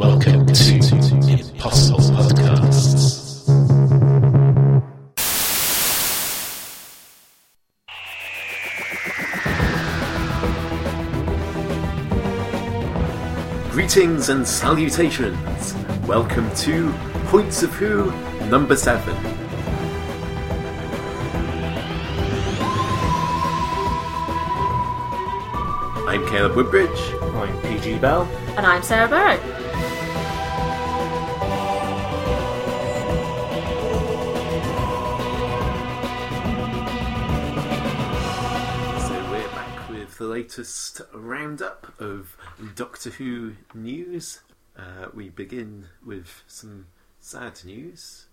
Welcome to Impossible Podcasts. Greetings and salutations. Welcome to Points of Who number 7. I'm Caleb Woodbridge. I'm PG Bell. And I'm Sarah Barrett. Latest roundup of Doctor Who news. Uh, we begin with some sad news.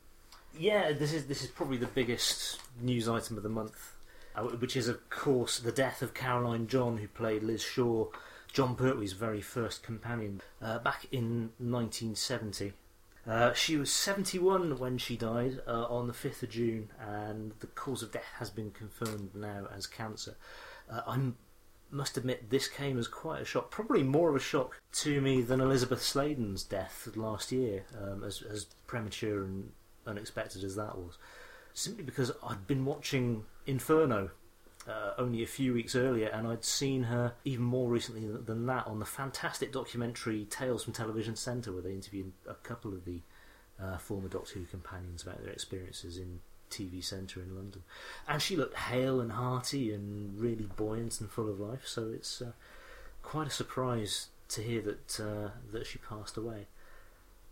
Yeah, this is this is probably the biggest news item of the month, uh, which is of course the death of Caroline John, who played Liz Shaw, Jon Pertwee's very first companion, uh, back in 1970. Uh, she was 71 when she died uh, on the 5th of June, and the cause of death has been confirmed now as cancer. Uh, I must admit, this came as quite a shock, probably more of a shock to me than Elizabeth Sladen's death last year, um, as, as premature and unexpected as that was. Simply because I'd been watching Inferno uh, only a few weeks earlier, and I'd seen her even more recently than, that on the fantastic documentary Tales from Television Centre, where they interviewed a couple of the uh, former Doctor Who companions about their experiences in TV Centre in London. And she looked hale and hearty and really buoyant and full of life, so it's uh, quite a surprise to hear that uh, that she passed away.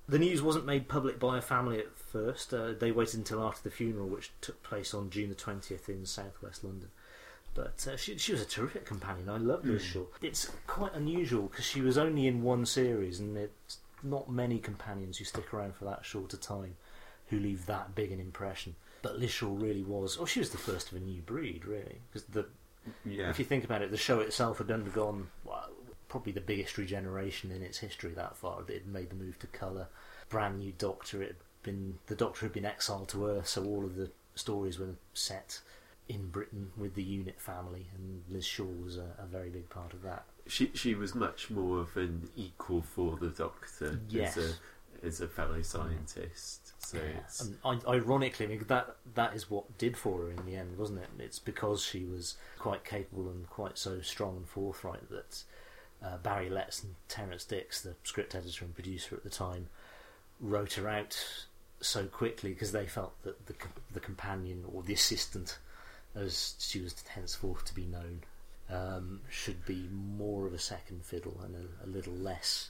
The news wasn't made public by her family at first. Uh, they waited until after the funeral, which took place on June the 20th in southwest London. But uh, she, she was a terrific companion. I loved Liz Shaw. It's quite unusual because she was only in one series, and it's not many companions who stick around for that short a time who leave that big an impression. But Liz Shaw really was. Oh, she was the first of a new breed, really. Because the Yeah. if you think about it, the show itself had undergone well, probably the biggest regeneration in its history that far. It had made the move to colour, brand new Doctor. It had been the Doctor had been exiled to Earth, so all of the stories were set in Britain with the Unit family, and Liz Shaw was a, a very big part of that. She she was much more of an equal for the Doctor Yes. as a as a fellow scientist. So it's And I, ironically, I mean, that that is what did for her in the end, wasn't it? It's because she was quite capable and quite so strong and forthright that uh, Barry Letts and Terrance Dicks, the script editor and producer at the time, wrote her out so quickly because they felt that the the companion or the assistant, as she was henceforth to be known, um, should be more of a second fiddle and a, a little less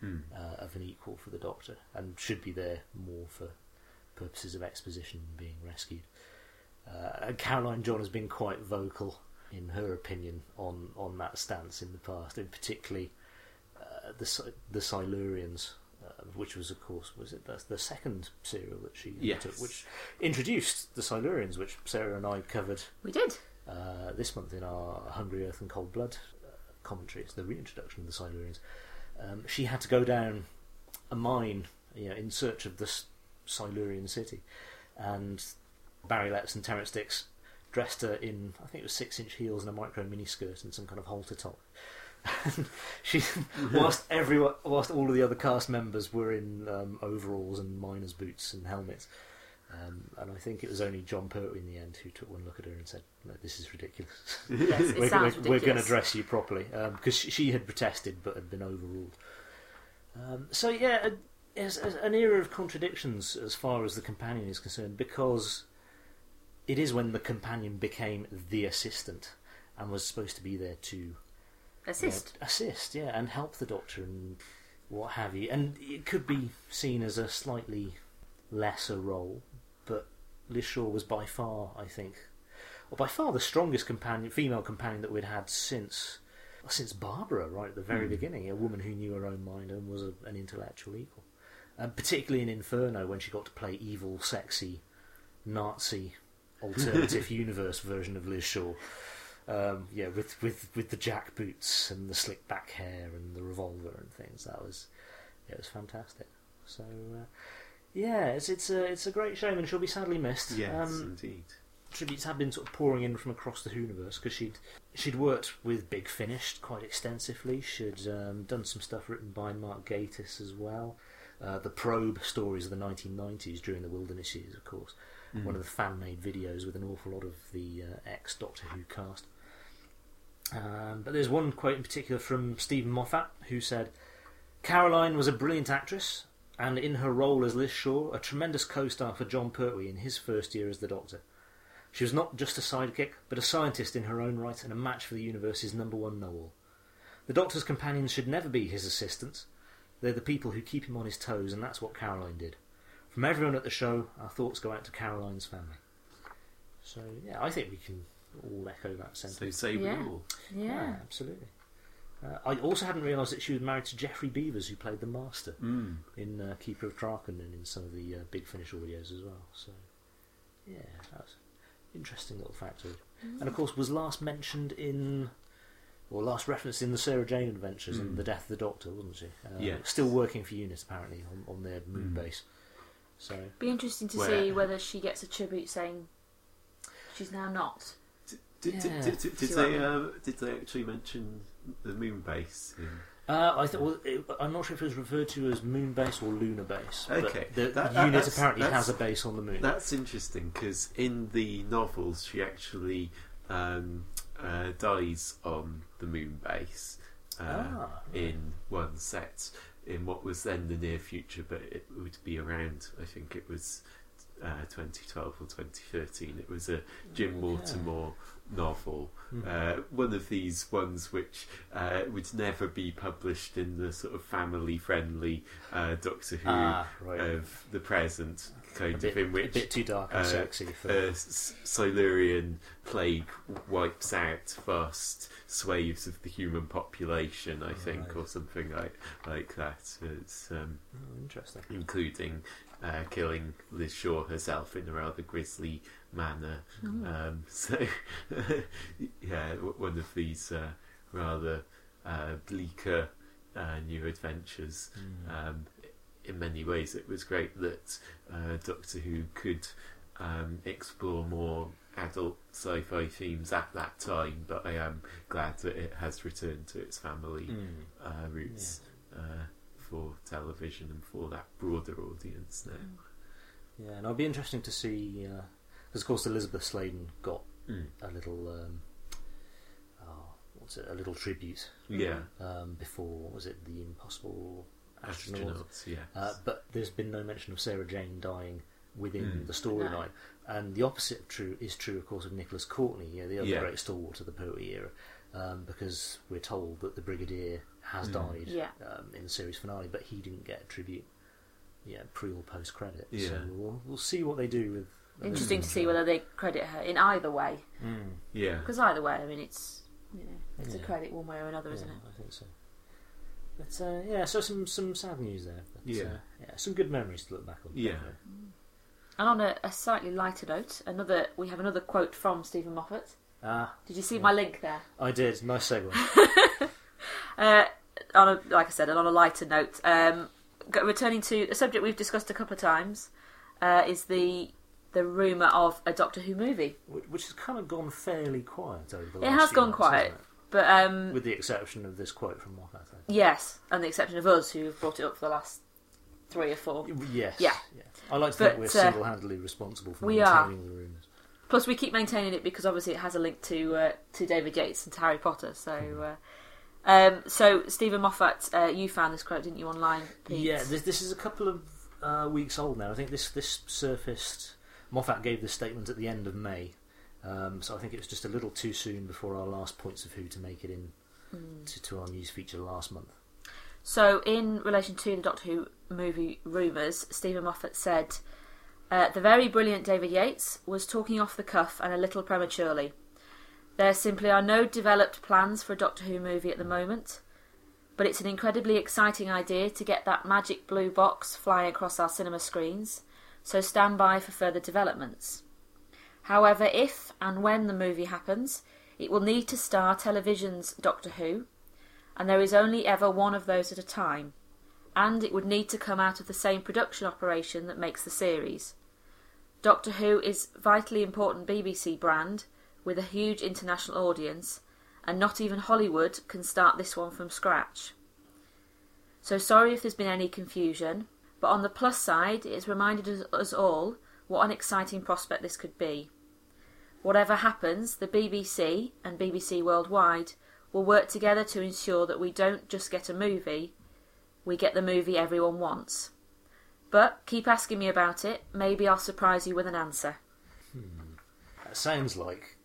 hmm. uh, of an equal for the Doctor, and should be there more for purposes of exposition and being rescued. Uh, and Caroline John has been quite vocal in her opinion on, on that stance in the past, and particularly uh, the the Silurians, uh, which was of course was it the, the second serial that she Yes. took, which introduced the Silurians, which Sarah and I covered We did. uh, this month in our Hungry Earth and Cold Blood uh, commentary. It's the reintroduction of the Silurians. Um, she had to go down a mine, you know, in search of this Silurian city, and Barry Letts and Terrance Dicks dressed her in, I think it was six-inch heels and a micro miniskirt and some kind of halter top. And she, whilst everyone, whilst all of the other cast members were in um, overalls and miners' boots and helmets, um, and I think it was only Jon Pertwee in the end who took one look at her and said, no, "This is ridiculous. Yes, we're, we're, we're going to dress you properly," because she, she had protested but had been overruled. Um, so yeah, a- an era of contradictions as far as the companion is concerned, because it is when the companion became the assistant and was supposed to be there to Assist. assist, yeah, and help the doctor and what have you. And it could be seen as a slightly lesser role, but Liz Shaw was by far, I think, or by far the strongest companion, female companion that we'd had since since Barbara, right at the very Hmm. beginning, a woman who knew her own mind and was a, an intellectual equal. And particularly in Inferno, when she got to play evil, sexy, Nazi, alternative universe version of Liz Shaw. Um, yeah, with, with, with the jack boots and the slick back hair and the revolver and things. That was yeah, it was fantastic. So uh, yeah, it's it's a it's a great shame and she'll be sadly missed. yes, Um, indeed. tributes have been sort of pouring in from across the universe because she'd she'd worked with Big Finish quite extensively. She'd um, done some stuff written by Mark Gatiss as well. Uh, the probe stories of the 1990s during the Wilderness years, of course. One of the fan-made videos with an awful lot of the uh, ex Doctor Who cast. Um, but there's one quote in particular from Steven Moffat who said, "Caroline was a brilliant actress." And in her role as Liz Shaw, a tremendous co-star for Jon Pertwee in his first year as the Doctor. She was not just a sidekick, but a scientist in her own right and a match for the universe's number one know-all. The Doctor's companions should never be his assistants. They're the people who keep him on his toes, and that's what Caroline did. From everyone at the show, our thoughts go out to Caroline's family. So, yeah, I think we can all echo that So sentiment. say Yeah. we all. Yeah. absolutely. Uh, I also hadn't realised that she was married to Geoffrey Beevers, who played the Master Mm. in uh, Keeper of Traken and in some of the uh, Big Finish audios as well. So, yeah, that's an interesting little factoid. And of course, was last mentioned in, or last referenced in the Sarah Jane Adventures and Mm. the Death of the Doctor, wasn't she? Uh, Yes. Still working for Unit apparently on, on their moon Mm. base. So Be interesting to Where- see whether she gets a tribute saying she's now not. Did, did, Yeah. did, did, did See I they mean? uh, did they actually mention the moon base? In, Uh, I th- well, it, I'm not sure if it was referred to as moon base or lunar base. Okay. The That- that- unit apparently has a base on the moon. That's interesting because in the novels she actually um, uh, dies on the moon base uh, Ah, in one set in what was then the near future, but it would be around. I think it was uh, 2012 or 2013. It was a Jim Okay. Mortimore novel. Mhm. Uh, one of these ones which uh, would never be published in the sort of family-friendly uh, Doctor Who ah, right. of the present kind a, bit, of in a which bit too dark and uh, sexy for. a Silurian plague wipes out vast swathes of the human population, I think, Right. or something like like that. It's um, Oh, interesting. including uh, killing Liz Shaw herself in a rather grisly manner. Um, so, yeah, one of these uh, rather uh, bleaker uh, new adventures. Mm. Um, in many ways, it was great that uh, Doctor Who could um, explore more adult sci-fi themes at that time, but I am glad that it has returned to its family Mm. uh, roots uh, for television and for that broader audience now. Yeah, and it'll be interesting to see because, of course, Elizabeth Sladen got Mm. a little, um, oh, what's it, a little tribute Yeah, um, before. Was it the Impossible Astronaut? astronauts. Yeah, Uh, but there's been no mention of Sarah Jane dying within Mm. the storyline, and the opposite of true is true, of course, of Nicholas Courtney, you know, the other Yeah. great stalwart of the Pertwee era, um, because we're told that the Brigadier has Mm. died Yeah. um, in the series finale, but he didn't get a tribute. Yeah, pre or post credit. Yeah. So we'll, we'll see what they do with. Interesting to Mm. see whether they credit her in either way. Mm. yeah. Because either way, I mean, it's you know, it's a Yeah. credit one way or another, isn't yeah, it? I think so. But uh, yeah, so some some sad news there. But, Yeah. uh, yeah, some good memories to look back on. Yeah. definitely. And on a, a slightly lighter note, another we have another quote from Steven Moffat. Ah, Did you see Yeah. my link there? I did. Nice segue. Uh, on a, like I said, and on a lighter note, um, returning to a subject we've discussed a couple of times, uh, is the the rumor of a Doctor Who movie. which, has kind of gone fairly quiet over the It last has gone months, quiet. But um, with the exception of this quote from Moffat. I think. yes, and the exception of us who have brought it up for the last three or four. Yes. Yeah. I like to But, think we're uh, single-handedly responsible for we are. maintaining the rumours. Plus, we keep maintaining it because obviously it has a link to uh, to David Yates and to Harry Potter. So, uh, um, so Steven Moffat, uh, you found this quote, didn't you, online? Pete? Yeah, this, this is a couple of uh, weeks old now. I think this this surfaced. Moffat gave this statement at the end of May, um, so I think it was just a little too soon before our last points of Who to make it in Hmm. to, to our news feature last month. So, in relation to the Doctor Who movie rumours, Steven Moffat said, uh, The very brilliant David Yates was talking off the cuff and a little prematurely. There simply are no developed plans for a Doctor Who movie at the moment, but it's an incredibly exciting idea to get that magic blue box flying across our cinema screens, so stand by for further developments. However, if and when the movie happens, it will need to star television's Doctor Who, and there is only ever one of those at a time, and it would need to come out of the same production operation that makes the series. Doctor Who is vitally important BBC brand with a huge international audience, and not even Hollywood can start this one from scratch. So sorry if there's been any confusion, but on the plus side, it has reminded us, all what an exciting prospect this could be. Whatever happens, the BBC and BBC Worldwide will work together to ensure that we don't just get a movie, we get the movie everyone wants. But keep asking me about it, maybe I'll surprise you with an answer. Hmm. That sounds like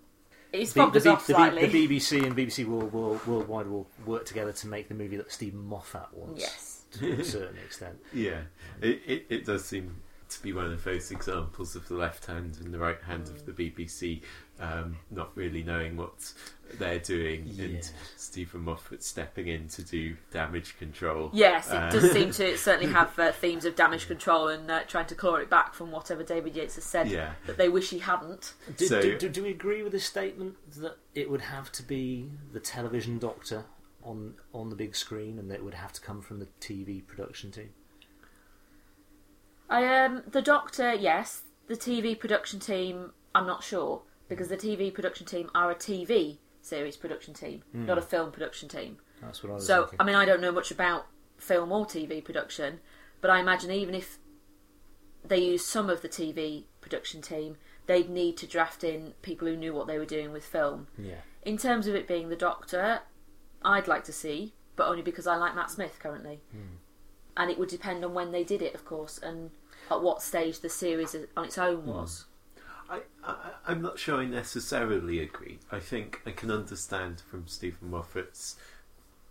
It's the, fobbed the, us B- off the, slightly. the BBC and BBC World, World, Worldwide will work together to make the movie that Steven Moffat wants. Yes. To a certain extent. Yeah, it, it, it does seem to be one of those examples of the left hand and the right hand of the BBC um, not really knowing what they're doing, Yeah. and Steven Moffat stepping in to do damage control. Yes, it Uh, does seem to certainly have uh, themes of damage control and uh, trying to claw it back from whatever David Yates has said Yeah. that they wish he hadn't. Do, So- do, do, do we agree with this statement that it would have to be the television doctor on on the big screen and that it would have to come from the TV production team? I um the Doctor, yes. The TV production team, I'm not sure because the TV production team are a TV series production team, not a film production team. That's what I was So thinking. I mean, I don't know much about film or TV production, but I imagine even if they used some of the TV production team, they'd need to draft in people who knew what they were doing with film. yeah. In terms of it being the Doctor, I'd like to see, but only because I like Matt Smith currently. And it would depend on when they did it, of course, and at what stage the series on its own was. I, I, I'm not sure I necessarily agree. I think I can understand from Steven Moffat's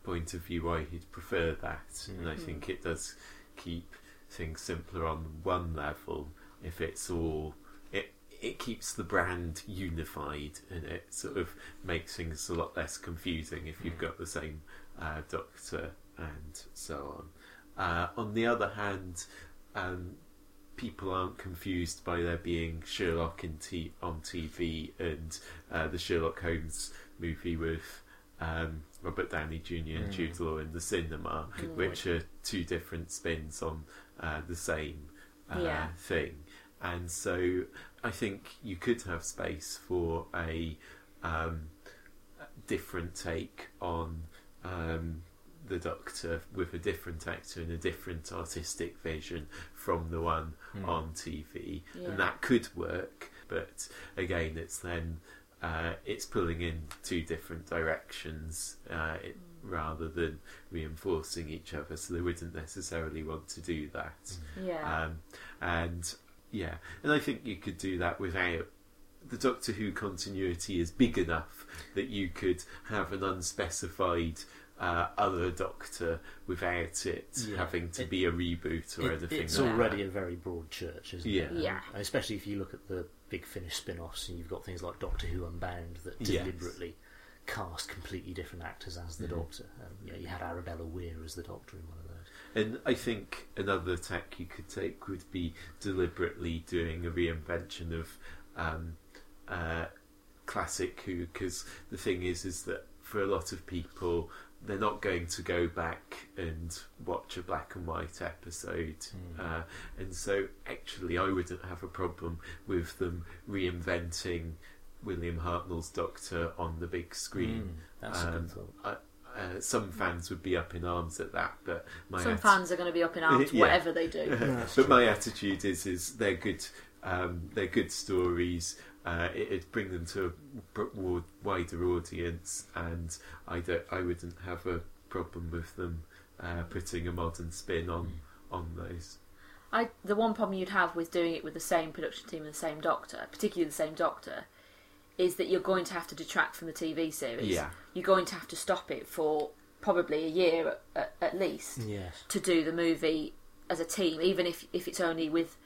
point of view why he'd prefer that, and I think it does keep things simpler on one level. If it's all, it it keeps the brand unified, and it sort of makes things a lot less confusing if you've got the same uh, doctor and so on. Uh, on the other hand, um, people aren't confused by there being Sherlock in t- on TV and uh, the Sherlock Holmes movie with um, Robert Downey Jr. and Jude Law in the cinema, Good which are two different spins on uh, the same uh, Yeah. thing. And so I think you could have space for a um, different take on um, the Doctor with a different actor and a different artistic vision from the one on TV, Yeah. and that could work. But again, it's then uh, it's pulling in two different directions uh, it, rather than reinforcing each other. So they wouldn't necessarily want to do that. Yeah. Um, and yeah, and I think you could do that without the Doctor Who continuity is big enough that you could have an unspecified uh, other Doctor without it Yeah. having to It- be a reboot or It- anything. it's like already that. a very broad church, isn't Yeah. it? Yeah. And especially if you look at the big Finish spin-offs, and you've got things like Doctor Who Unbound that Yes. deliberately cast completely different actors as the Doctor. Um, you, you had Arabella Weir as the Doctor in one of those. And I think another tack you could take would be deliberately doing a reinvention of um, uh, classic Who, because the thing is, is that for a lot of people, they're not going to go back and watch a black and white episode, uh, and so actually, I wouldn't have a problem with them reinventing William Hartnell's Doctor on the big screen. that's a Um, good thought. I, uh, some fans would be up in arms at that, but my Some atti- fans are going to be up in arms, Yeah. whatever they do. But true. my attitude is is they're good um, they're good stories uh, it, it'd bring them to a broad, wider audience and I don't I wouldn't have a problem with them uh, putting a modern spin on on those I the one problem you'd have with doing it with the same production team and the same doctor, particularly the same doctor, is that you're going to have to detract from the TV series. Yeah. You're going to have to stop it for probably a year at, at least Yes. to do the movie as a team, even if if it's only with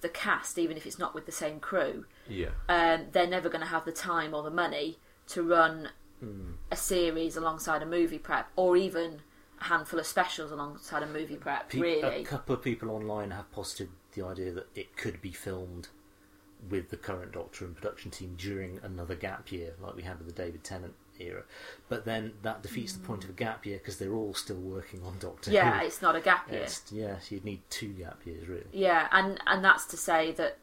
the cast, even if it's not with the same crew. yeah Um, they're never going to have the time or the money to run Hmm. a series alongside a movie prep, or even a handful of specials alongside a movie prep. Pe- really, A couple of people online have posited the idea that it could be filmed with the current Doctor and production team during another gap year, like we had with the David Tennant era. But then that defeats the point of a gap year because they're all still working on Doctor yeah, Who. it's not a gap year. It's, yes, you'd need two gap years, really. Yeah, and and that's to say that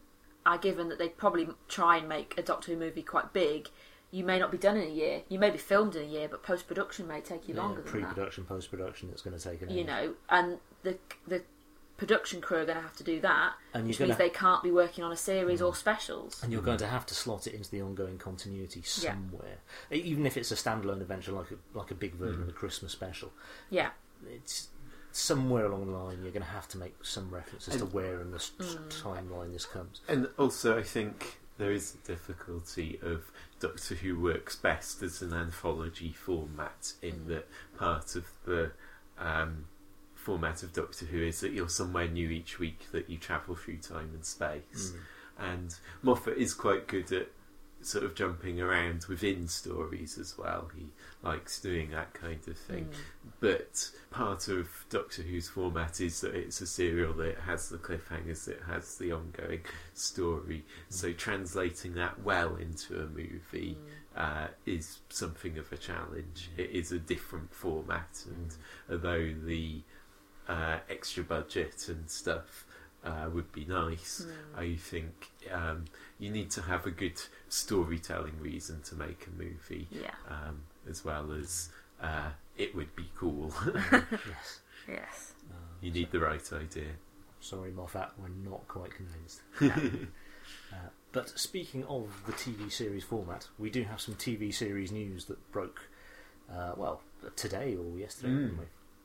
are given that they'd probably try and make a Doctor Who movie quite big, you may not be done in a year. You may be filmed in a year, but post production may take you Yeah, longer than that. pre-production, post-production. It's going to take an You age. know, and the the production crew are going to have to do that, and which going means to they can't be working on a series or specials. and you're going to have to slot it into the ongoing continuity somewhere, E- even if it's a standalone adventure like a like a big version Mm. of a Christmas special. Yeah, It's somewhere along the line you're going to have to make some references to And- where in the Mm. timeline this comes. And also, I think there is a difficulty of Doctor Who works best as an anthology format, in Mm. that part of the um, format of Doctor Who is that you're somewhere new each week, that you travel through time and space. Mm. And Moffat is quite good at sort of jumping around within stories as well. He likes doing that kind of thing. Mm. But part of Doctor Who's format is that it's a serial that has the cliffhangers, that has the ongoing story. So translating that well into a movie Mm. uh, is something of a challenge. It is a different format, and although the uh, extra budget and stuff uh, would be nice, Mm. I think um, you need to have a good storytelling reason to make a movie, Yeah. um, as well as uh, it would be cool. yes. Yes. Uh, you need the right idea. Sorry, Moffat, we're not quite convinced. uh, but speaking of the TV series format, we do have some TV series news that broke, uh, well, today or yesterday, Mm.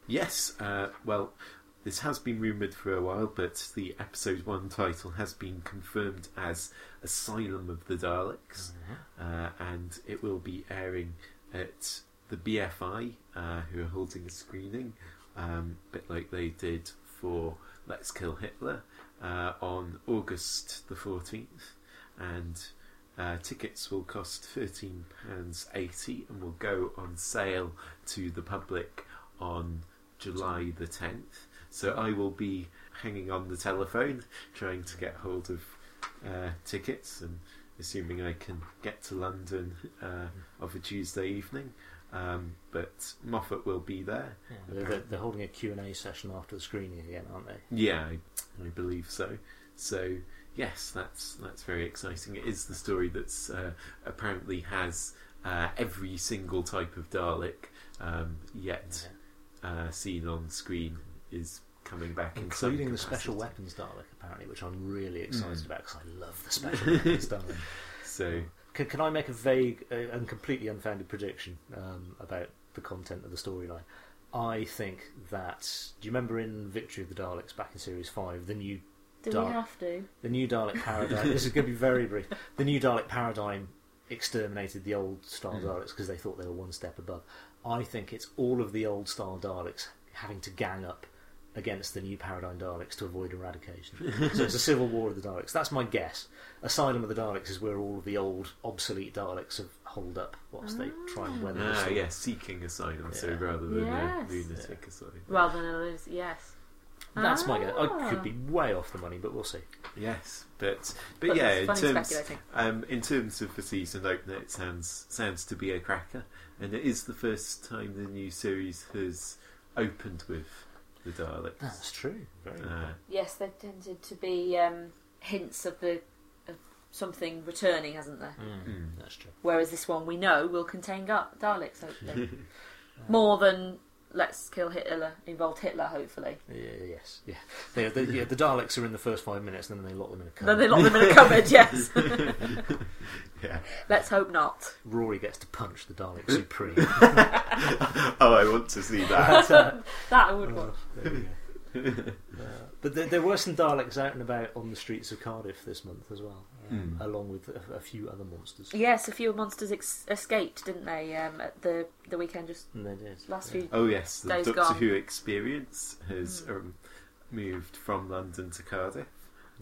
Yes, uh, well, this has been rumoured for a while, but the episode one title has been confirmed as Asylum of the Daleks, uh, and it will be airing at the BFI, uh, who are holding a screening, um, a bit like they did for Let's Kill Hitler, uh, on August the 14th, and uh, tickets will cost £13.80 and will go on sale to the public on July the 10th. So I will be hanging on the telephone trying to get hold of uh, tickets and assuming I can get to London uh, of a Tuesday evening. Um, but Moffat will be there. Yeah, they're, they're, holding a Q&A session after the screening again, aren't they? Yeah, I, I believe so. So yes, that's that's very exciting. It is the story that's uh, apparently has uh, every single type of Dalek um, yet uh, seen on screen is coming back, in some Including the special weapons Dalek, apparently, which I'm really excited Mm. about because I love the special weapons Dalek. So Can, can I make a vague uh, and completely unfounded prediction um, about the content of the storyline? I think that. Do you remember in Victory of the Daleks back in Series 5, the new Do Dark. we have to? the new Dalek paradigm. this is going to be very brief. The new Dalek paradigm exterminated the old style Mm. Daleks because they thought they were one step above. I think it's all of the old style Daleks having to gang up against the new paradigm Daleks to avoid eradication. so it's a civil war of the Daleks. That's my guess. Asylum of the Daleks is where all of the old obsolete Daleks have holed up whilst they try and weather the ah, storm. yeah, seeking asylum. So Yeah. rather than Yes. a lunatic asylum. Rather than a lose, yes. That's my guess. I Ah. could be way off the money, but we'll see. Yes, but but, But yeah, in terms um, in terms of the season opener, it sounds sounds to be a cracker, and it is the first time the new series has opened with the Daleks. That's true. Very Uh, Yes, there tended to be um, hints of the of something returning, hasn't there? Mm, Mm. That's true. Whereas this one we know will contain Ga- Daleks, hopefully. More than Let's Kill Hitler involved Hitler, hopefully. Yeah, yes, yeah. They, they, yeah. The Daleks are in the first five minutes, and then they lock them in a cupboard. Then they lock them in a cupboard, yes. yeah. Let's hope not. Rory gets to punch the Dalek Supreme. Oh, I want to see that. That I would oh, watch. Oh, there you go. But there, there were some Daleks out and about on the streets of Cardiff this month as well, um, Mm. along with a, a few other monsters. Yes, a few monsters ex- escaped, didn't they? Um, at the the weekend just And they did. last yeah. few. Oh yes, the Days Doctor gone. Who experience has Mm. um, moved from London to Cardiff,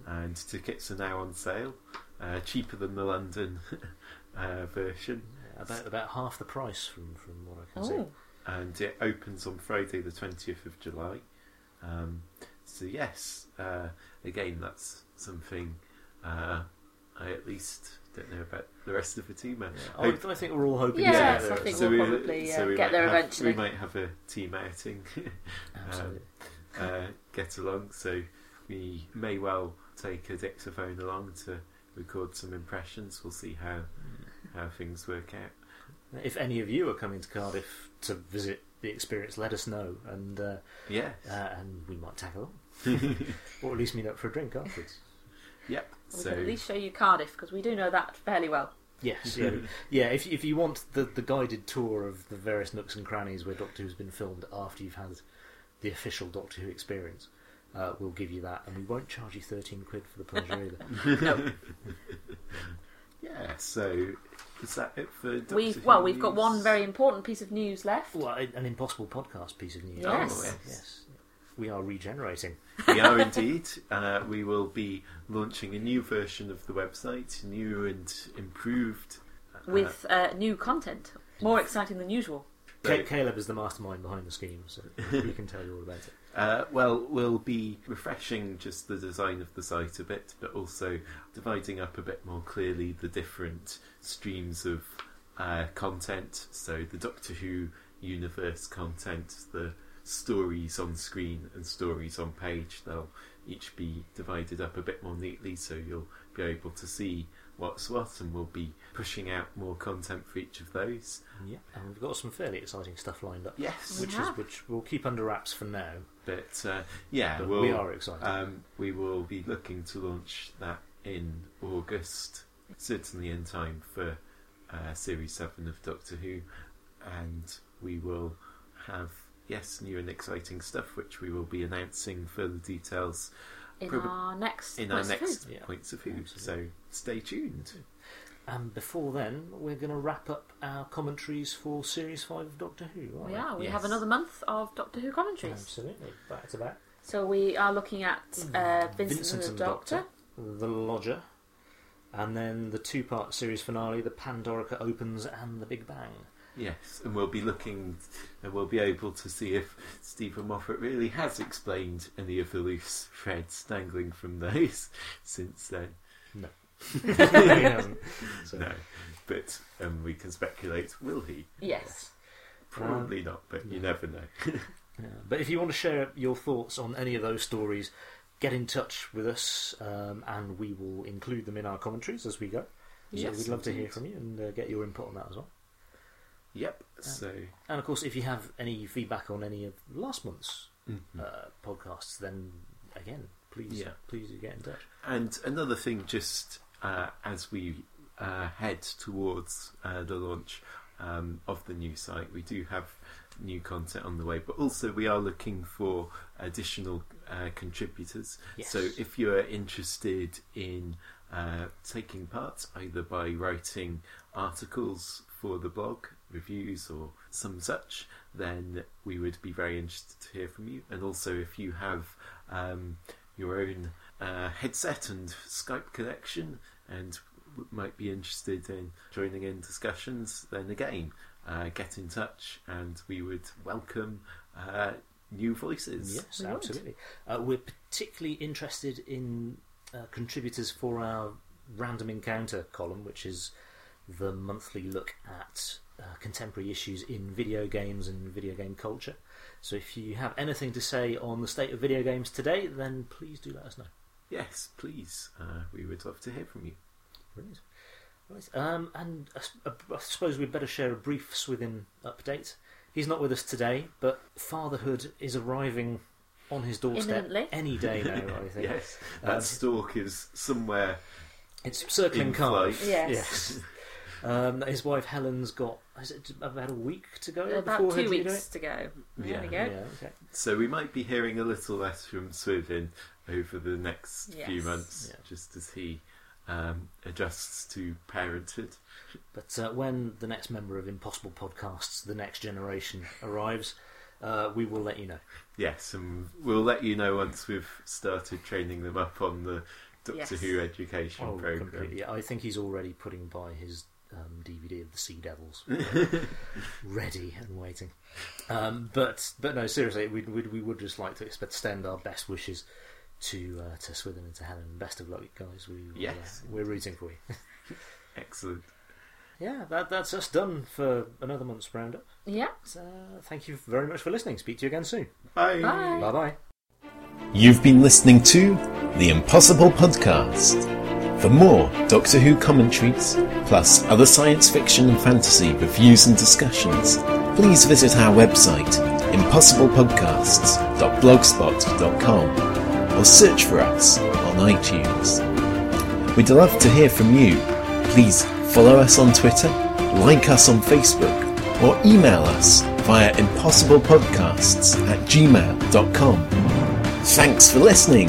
and tickets are now on sale, uh, cheaper than the London uh, version. Yeah, about about half the price from from what I can see. Oh, and it opens on Friday the 20th of July. Um, so yes, uh, again that's something uh, I at least don't know about the rest of the team. Uh, I, I think we're all hoping. Yes, to I get there. think so we'll we- probably, so uh, we get there have- eventually. We might have a team outing, Absolutely. uh, get along. So we may well take a dictaphone along to record some impressions. We'll see how how things work out. If any of you are coming to Cardiff to visit the experience, let us know, and uh, Yeah. uh, and we might tag along, or at least meet up for a drink afterwards. Yep. We So can at least show you Cardiff because we do know that fairly well. Yes, yeah, yeah. If if you want the the guided tour of the various nooks and crannies where Doctor Who's been filmed after you've had the official Doctor Who experience, uh, we'll give you that, and we won't charge you thirteen quid for the pleasure either. No, yeah. So is that it for? Doctor we've well, Who we've got news? one very important piece of news left. well, a- an impossible podcast piece of news. Yes. Oh, yes. yes. We are regenerating. we are indeed. Uh, we will be launching a new version of the website, new and improved. uh, with uh, new content, more exciting than usual. Ca- Caleb is the mastermind behind the scheme, so he can tell you all about it. Uh, well, we'll be refreshing just the design of the site a bit, but also dividing up a bit more clearly the different streams of uh, content. So the Doctor Who universe content, the stories on screen and stories on page, they'll each be divided up a bit more neatly, so you'll be able to see what's what, and we'll be pushing out more content for each of those. Yeah, and we've got some fairly exciting stuff lined up, Yes, We which have. is which we'll keep under wraps for now. but uh, yeah, But we'll, we are excited. Um, we will be looking to launch that in August, certainly in time for uh, Series 7 of Doctor Who, and we will have, yes, new and exciting stuff which we will be announcing further details In Prob- our next in our Points of next Who. Yeah. Points of Who. Absolutely. So stay tuned. And before then, we're going to wrap up our commentaries for Series 5 of Doctor Who. aren't We are. We Yes. have another month of Doctor Who commentaries. Absolutely, back to back. So we are looking at uh, Vincent, and the Doctor. The Lodger, and then the two part series finale, The Pandorica Opens and The Big Bang. Yes, and we'll be looking, and we'll be able to see if Steven Moffat really has explained any of the loose threads dangling from those since then. No. he hasn't. So, No, but um, we can speculate. Will he? Yes. Probably not, but you never know. yeah. But if you want to share your thoughts on any of those stories, get in touch with us, um, and we will include them in our commentaries as we go. So Yes, we'd love to hear from you and uh, get your input on that as well. Yep. So And of course, if you have any feedback on any of last month's mhm. uh, podcasts, then again, please, Yeah. please do get in touch. And another thing, just uh, as we uh, head towards uh, the launch um, of the new site, we do have new content on the way, but also we are looking for additional uh, contributors. Yes. So if you are interested in uh, taking part, either by writing articles for the blog, reviews, or some such, then we would be very interested to hear from you. And also, if you have um, your own uh, headset and Skype connection and might be interested in joining in discussions, then again, uh, get in touch and we would welcome uh, new voices. Yes, we absolutely. Uh, we're particularly interested in uh, contributors for our random encounter column, which is the monthly look at uh, contemporary issues in video games and video game culture. So if you have anything to say on the state of video games today, then please do let us know. Yes, please. Uh, we would love to hear from you. Brilliant. Right. Um, and I suppose we'd better share a brief Swithin update. He's not with us today, but fatherhood is arriving on his doorstep Imminently. any day now, I think. Yes, that Um, stalk is somewhere. It's circling In cars. Yes. Yes. Um, his wife Helen's got is it about a week to go About before two weeks to go. Yeah. go. Yeah, okay. So we might be hearing a little less from Swithin over the next few months, Yeah. just as he um, adjusts to parenthood. But uh, when the next member of Impossible Podcasts, the next generation, arrives, uh, we will let you know. Yes, and we'll let you know once we've started training them up on the Doctor Yes. Who education Oh, program. completely. I think he's already putting by his um, DVD of the Sea Devils, ready and waiting. Um, but but no, seriously, we we we would just like to extend our best wishes to uh, to Swithin and to Helen. Best of luck, guys. We we, uh, Yes. we're rooting for you. Excellent. Yeah, that that's us done for another month's roundup. Yeah. So, thank you very much for listening. Speak to you again soon. Bye. Bye. Bye bye. You've been listening to The Impossible Podcast. For more Doctor Who commentaries, plus other science fiction and fantasy reviews and discussions, please visit our website, impossiblepodcasts.blogspot.com, or search for us on iTunes. We'd love to hear from you. Please follow us on Twitter, like us on Facebook, or email us via impossiblepodcasts at gmail.com. Thanks for listening